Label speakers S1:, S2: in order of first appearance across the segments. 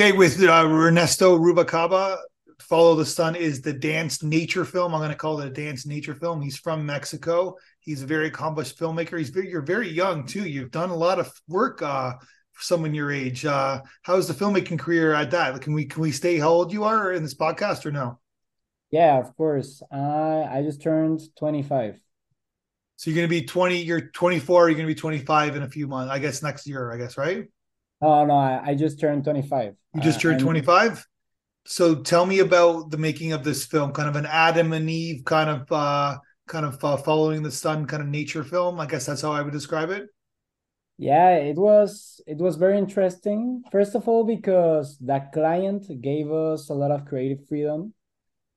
S1: Okay, with uh, Ernesto Ruvalcaba, Follow the Sun is the dance nature film. I'm going to call it a dance nature film. He's from Mexico. He's a very accomplished filmmaker. He's very, you're very young too. You've done a lot of work uh, for someone your age. Uh, how's the filmmaking career at that? Can we can we stay how old you are in this podcast or no?
S2: Yeah, of course. Uh, I just turned 25.
S1: So you're going to be 20. You're 24. You're going to be 25 in a few months. I guess next year. I guess right.
S2: Oh no, I, I just turned 25.
S1: You just turned 25. So tell me about the making of this film, kind of an Adam and Eve kind of uh kind of uh, following the sun kind of nature film. I guess that's how I would describe it.
S2: Yeah, it was it was very interesting. First of all, because that client gave us a lot of creative freedom,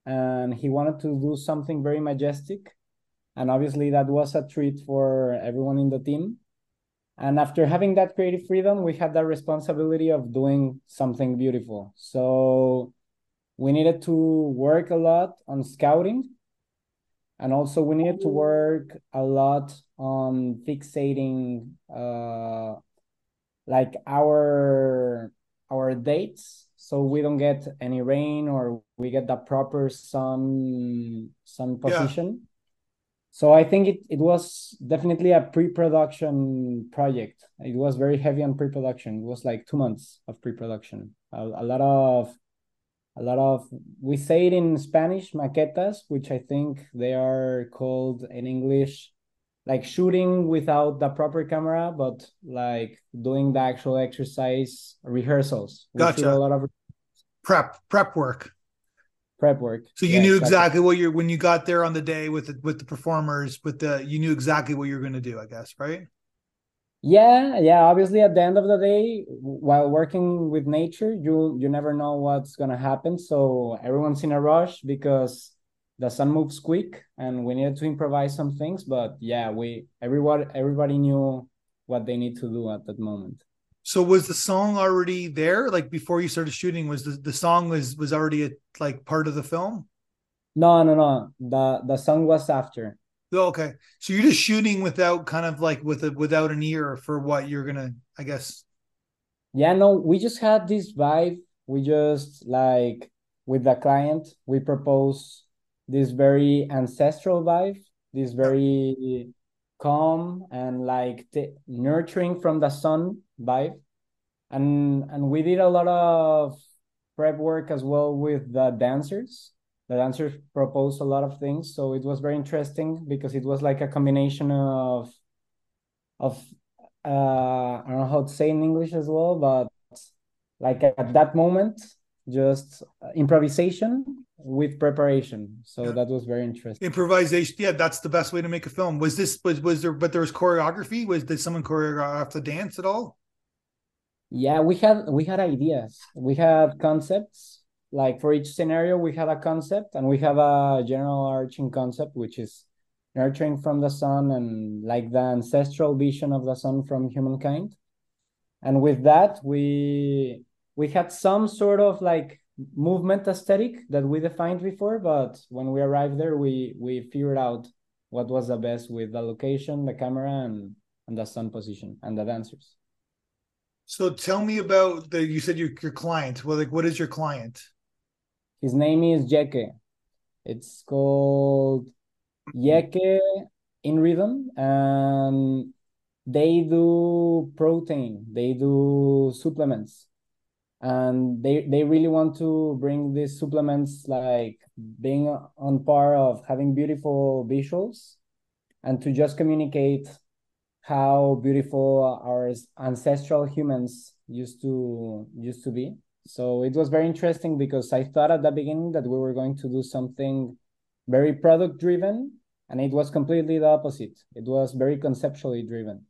S2: and he wanted to do something very majestic, and obviously that was a treat for everyone in the team. And after having that creative freedom, we had that responsibility of doing something beautiful. So we needed to work a lot on scouting. And also we needed to work a lot on fixating uh, like our our dates so we don't get any rain or we get the proper sun sun position. So I think it, it was definitely a pre-production project. It was very heavy on pre-production. It was like two months of pre-production. A, a lot of a lot of we say it in Spanish maquetas, which I think they are called in English like shooting without the proper camera, but like doing the actual exercise rehearsals.
S1: We gotcha. a lot of prep prep work
S2: prep work.
S1: So you knew exactly, what you're when you got there on the day with the, with the performers, with the you knew exactly what you're going to do, I guess, right?
S2: Yeah, yeah. Obviously, at the end of the day, while working with nature, you you never know what's gonna happen. So everyone's in a rush because the sun moves quick, and we needed to improvise some things. But yeah, we everyone everybody knew what they need to do at that moment.
S1: So was the song already there? Like before you started shooting, was the, the song was was already a, like part of the film?
S2: No, no, no. The the song was after.
S1: Oh, okay. So you're just shooting without kind of like with a without an ear for what you're gonna, I guess.
S2: Yeah, no, we just had this vibe. We just like with the client, we propose this very ancestral vibe, this very calm and like t- nurturing from the sun vibe. And and we did a lot of prep work as well with the dancers. The dancers proposed a lot of things so it was very interesting because it was like a combination of of uh i don't know how to say in english as well but like at that moment just improvisation with preparation. So yeah. that was very interesting.
S1: Improvisation yeah that's the best way to make a film. Was this was was there but there was choreography? Was did someone choreograph the dance at all?
S2: Yeah we had we had ideas. We had concepts. Like for each scenario we had a concept and we have a general arching concept which is nurturing from the sun and like the ancestral vision of the sun from humankind. And with that we we had some sort of like movement aesthetic that we defined before but when we arrived there we we figured out what was the best with the location the camera and and the sun position and the dancers.
S1: So tell me about the you said your your client. Well like what is your client?
S2: His name is Yeke. It's called Yeke in rhythm and they do protein. They do supplements and they they really want to bring these supplements like being on par of having beautiful visuals and to just communicate how beautiful our ancestral humans used to used to be. So it was very interesting because i thought at the beginning that we were going to do something very product driven and it was completely the opposite. It was very conceptually driven.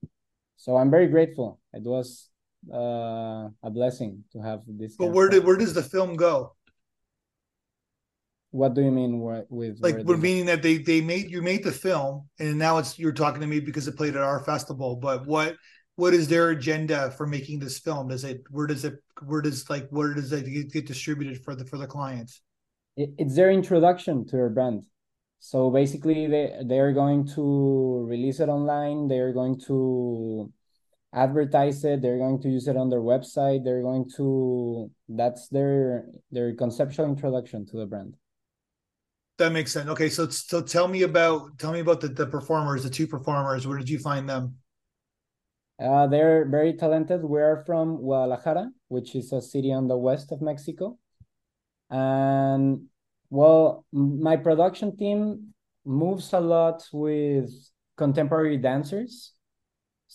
S2: So i'm very grateful. It was uh, a blessing to have this.
S1: But where did where does the film go?
S2: What do you mean with
S1: like we're meaning that they they made you made the film and now it's you're talking to me because it played at our festival. But what what is their agenda for making this film? Does it where does it where does like where does it get distributed for the for the clients?
S2: it's their introduction to their brand. So basically, they they are going to release it online. They are going to advertise it they're going to use it on their website they're going to that's their their conceptual introduction to the brand.
S1: That makes sense. Okay so so tell me about tell me about the, the performers the two performers. Where did you find them?
S2: Uh, they're very talented. We're from guadalajara which is a city on the west of mexico. And well my production team moves a lot with contemporary dancers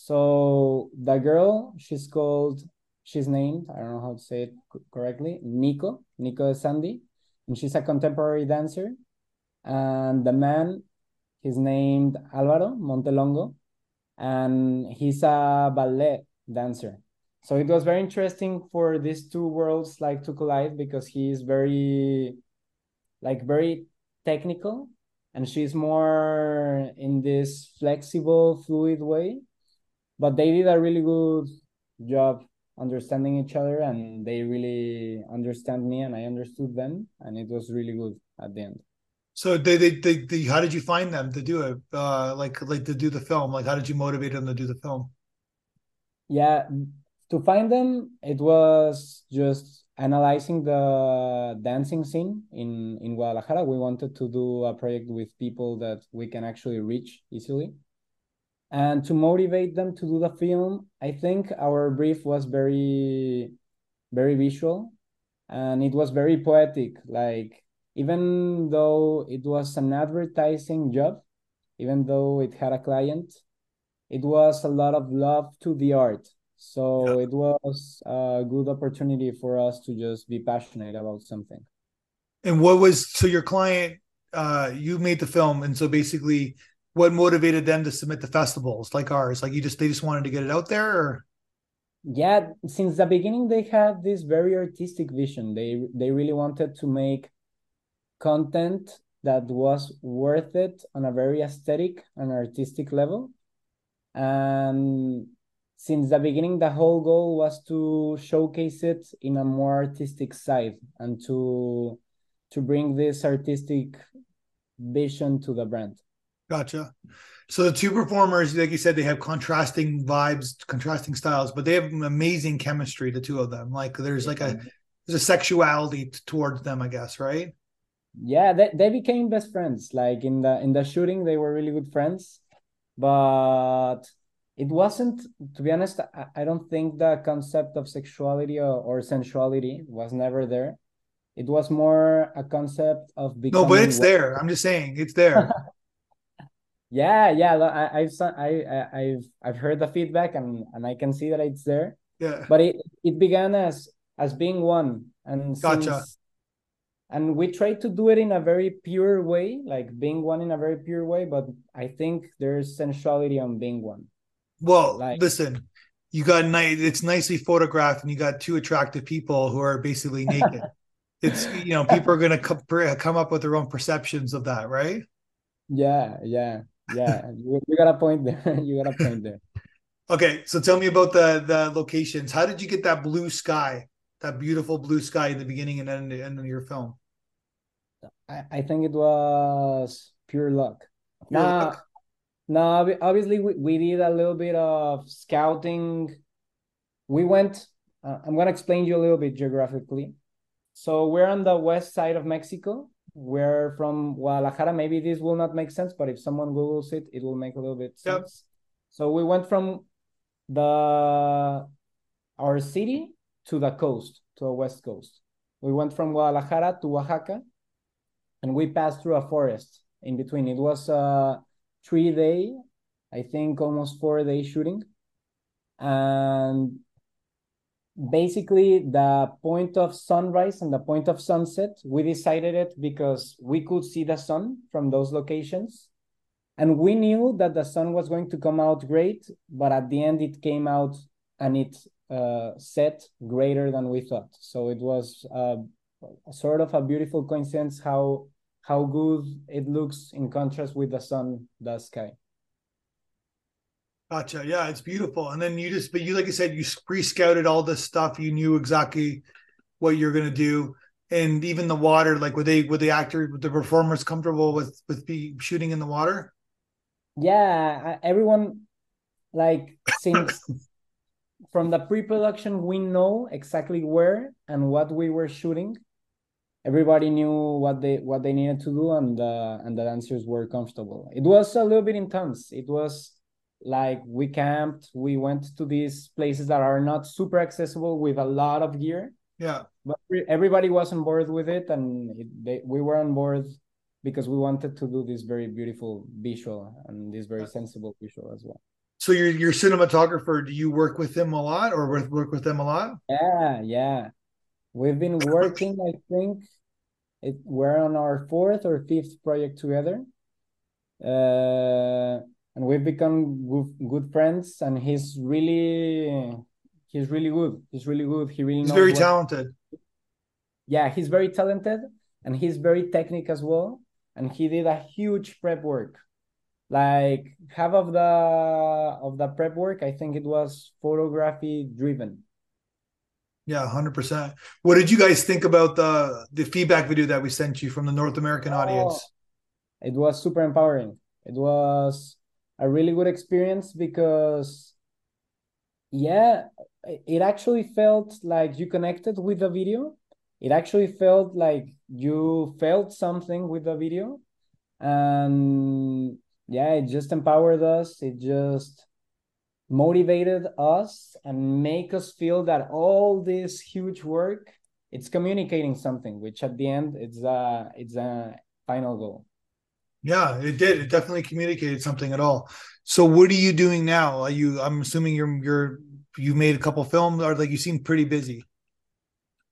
S2: so the girl, she's called, she's named, I don't know how to say it correctly, Nico, Nico Sandy, and she's a contemporary dancer. And the man, he's named Alvaro Montelongo, and he's a ballet dancer. So it was very interesting for these two worlds like to collide because he's very, like very technical, and she's more in this flexible, fluid way but they did a really good job understanding each other and they really understand me and I understood them and it was really good at the end.
S1: So they, they, they, they how did you find them to do it? Uh, like, like to do the film, like how did you motivate them to do the film?
S2: Yeah, to find them, it was just analyzing the dancing scene in, in Guadalajara. We wanted to do a project with people that we can actually reach easily and to motivate them to do the film i think our brief was very very visual. And it was very poetic like even though it was an advertising job even though it had a client it was a lot of love to the art. So yeah. it was a good opportunity for us to just be passionate about something.
S1: And what was so your client uh you made the film and so basically what motivated them to submit the festivals like ours? Like you just they just wanted to get it out there or
S2: yeah, since the beginning they had this very artistic vision. They they really wanted to make content that was worth it on a very aesthetic and artistic level. And since the beginning the whole goal was to showcase it in a more artistic side and to to bring this artistic vision to the brand
S1: Gotcha. So the two performers, like you said, they have contrasting vibes, contrasting styles, but they have amazing chemistry. The two of them, like there's like a mm-hmm. there's a sexuality towards them, I guess, right?
S2: Yeah, they they became best friends. Like in the in the shooting, they were really good friends, but it wasn't. To be honest, I, I don't think the concept of sexuality or, or sensuality was never there. It was more a concept of
S1: becoming. No, but it's there. I'm just saying, it's there.
S2: Yeah, yeah. I, I've I, I've I've heard the feedback and and I can see that it's there.
S1: Yeah.
S2: But it it began as as being one and
S1: gotcha. Since,
S2: and we try to do it in a very pure way, like being one in a very pure way. But I think there's sensuality on being one.
S1: Well, like, listen, you got nice. It's nicely photographed, and you got two attractive people who are basically naked. it's you know people are gonna come come up with their own perceptions of that, right?
S2: Yeah, yeah yeah, you, you got a point there. you got a point there.
S1: Okay, so tell me about the the locations. How did you get that blue sky, that beautiful blue sky in the beginning and end, end of your film?
S2: I, I think it was pure luck. Pure now, luck? now obviously we, we did a little bit of scouting. We went. Uh, I'm gonna explain you a little bit geographically. So we're on the west side of Mexico, we're from Guadalajara. Maybe this will not make sense, but if someone Googles it, it will make a little bit sense. Yep. So we went from the our city to the coast, to the west coast. We went from Guadalajara to Oaxaca, and we passed through a forest in between. It was a three day, I think almost four day shooting, and basically the point of sunrise and the point of sunset we decided it because we could see the sun from those locations. And we knew that the sun was going to come out great but at the end it came out and it uh, set greater than we thought. So it was uh, sort of a beautiful coincidence how how good it looks in contrast with the sun the sky
S1: Gotcha. Yeah, it's beautiful. And then you just, but you, like I said, you pre-scouted all this stuff. You knew exactly what you're going to do, and even the water. Like, were they, were the actor, were the performers comfortable with with be shooting in the water?
S2: Yeah, everyone, like since from the pre-production we know exactly where and what we were shooting everybody knew what they what they needed to do and uh, and the dancers were comfortable it was a little bit intense it was like we camped we went to these places that are not super accessible with a lot of gear.
S1: Yeah.
S2: But everybody was on board with it and it, they, we were on board because we wanted to do this very beautiful visual and this very sensible visual as well.
S1: So your your cinematographer do you work with them a lot or work with them a lot?
S2: Yeah yeah. We've been working i think it, we're on our fourth or fifth project together. Uh, and we've become good, good friends and he's really he's really good. He's really good. He really
S1: he's very what, talented.
S2: Yeah he's very talented and he's very technical as well and he did a huge prep work. Like half of the of the prep work i think it was photography driven.
S1: Yeah 100% what did you guys think about the the feedback video that we sent you from the north american oh, audience?
S2: it was super empowering. It was a really good experience because yeah it actually felt like you connected with the video. It actually felt like you felt something with the video. And yeah it just empowered us. It just motivated us and make us feel that all this huge work it's communicating something which at the end it's a it's a final goal
S1: yeah it did. It definitely communicated something at all. So what are you doing now? Are you i'm assuming you're you're you made a couple films or like you seem pretty busy.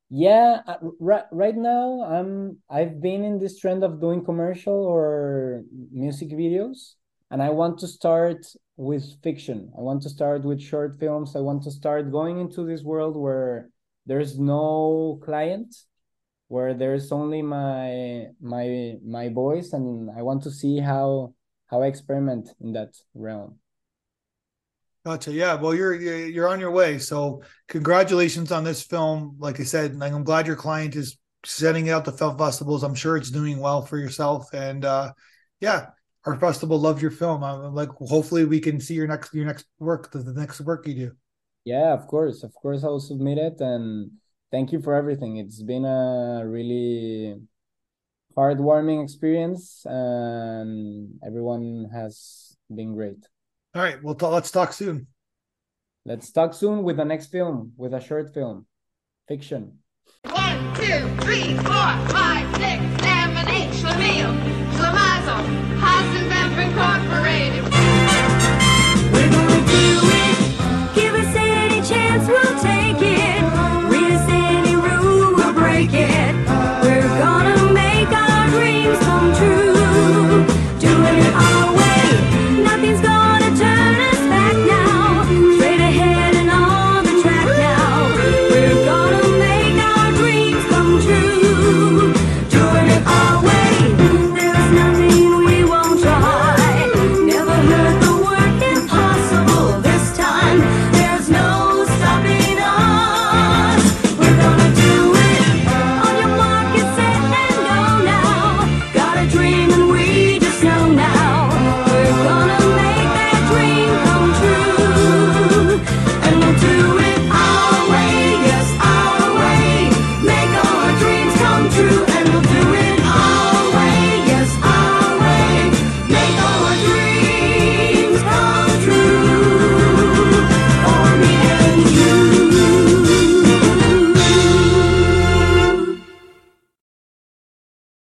S2: Yeah uh, right, right now i'm i've been in this trend of doing commercial or music videos and i want to start with fiction. I want to start with short films. I want to start going into this world where there's no client where there's only my my my voice and i want to see how how i experiment in that realm
S1: Gotcha. Yeah. Well, you're you're on your way. So congratulations on this film. Like I said, I'm glad your client is sending out the film festivals. I'm sure it's doing well for yourself. And uh, yeah, our festival loved your film. I'm like, hopefully we can see your next your next work, the, the next work you do.
S2: Yeah, of course, of course, I'll submit it. And thank you for everything. It's been a really heartwarming experience, and everyone has been great.
S1: All right. Well, t- let's talk soon.
S2: Let's talk soon with the next film, with a short film, fiction.
S3: One, two, three, four, five, six, seven, eight, Schlemiel, Schlemazel, Hasenpfeffer Incorporated.